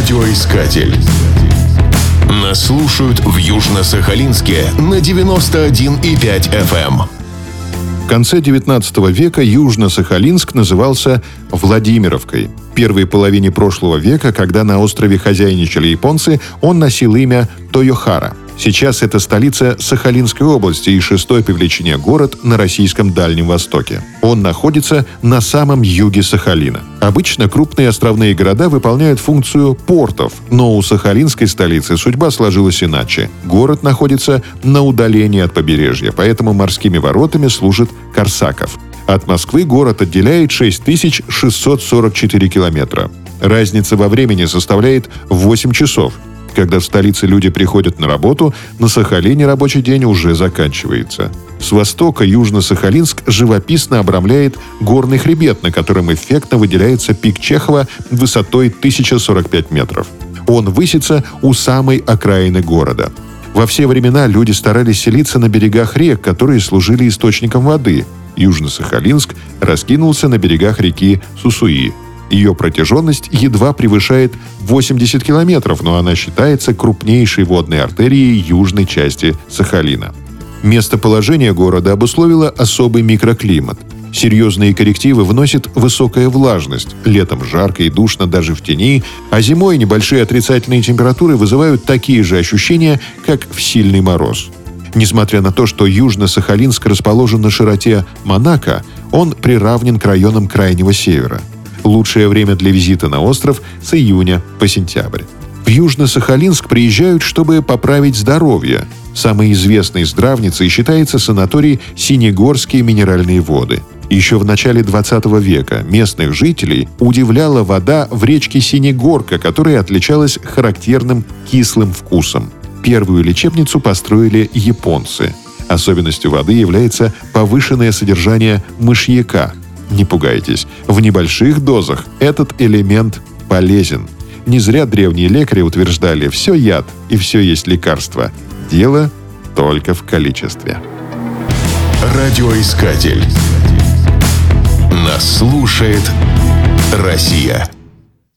Радиоискатель. Нас слушают в Южно-Сахалинске на 91,5 FM. В конце 19 века Южно-Сахалинск назывался Владимировкой. В первой половине прошлого века, когда на острове хозяйничали японцы, он носил имя Тойохара – Сейчас это столица Сахалинской области и шестой по величине город на российском Дальнем Востоке. Он находится на самом юге Сахалина. Обычно крупные островные города выполняют функцию портов, но у сахалинской столицы судьба сложилась иначе. Город находится на удалении от побережья, поэтому морскими воротами служит Корсаков. От Москвы город отделяет 6644 километра. Разница во времени составляет 8 часов – когда в столице люди приходят на работу, на Сахалине рабочий день уже заканчивается. С востока Южно-Сахалинск живописно обрамляет горный хребет, на котором эффектно выделяется пик Чехова высотой 1045 метров. Он высится у самой окраины города. Во все времена люди старались селиться на берегах рек, которые служили источником воды. Южно-Сахалинск раскинулся на берегах реки Сусуи – ее протяженность едва превышает 80 километров, но она считается крупнейшей водной артерией южной части Сахалина. Местоположение города обусловило особый микроклимат. Серьезные коррективы вносит высокая влажность. Летом жарко и душно даже в тени, а зимой небольшие отрицательные температуры вызывают такие же ощущения, как в сильный мороз. Несмотря на то, что Южно-Сахалинск расположен на широте Монако, он приравнен к районам Крайнего Севера – Лучшее время для визита на остров с июня по сентябрь. В Южно-Сахалинск приезжают, чтобы поправить здоровье. Самой известной здравницей считается санаторий «Синегорские минеральные воды». Еще в начале 20 века местных жителей удивляла вода в речке Синегорка, которая отличалась характерным кислым вкусом. Первую лечебницу построили японцы. Особенностью воды является повышенное содержание мышьяка – не пугайтесь, в небольших дозах этот элемент полезен. Не зря древние лекари утверждали «все яд и все есть лекарство». Дело только в количестве. Радиоискатель. Нас слушает Россия.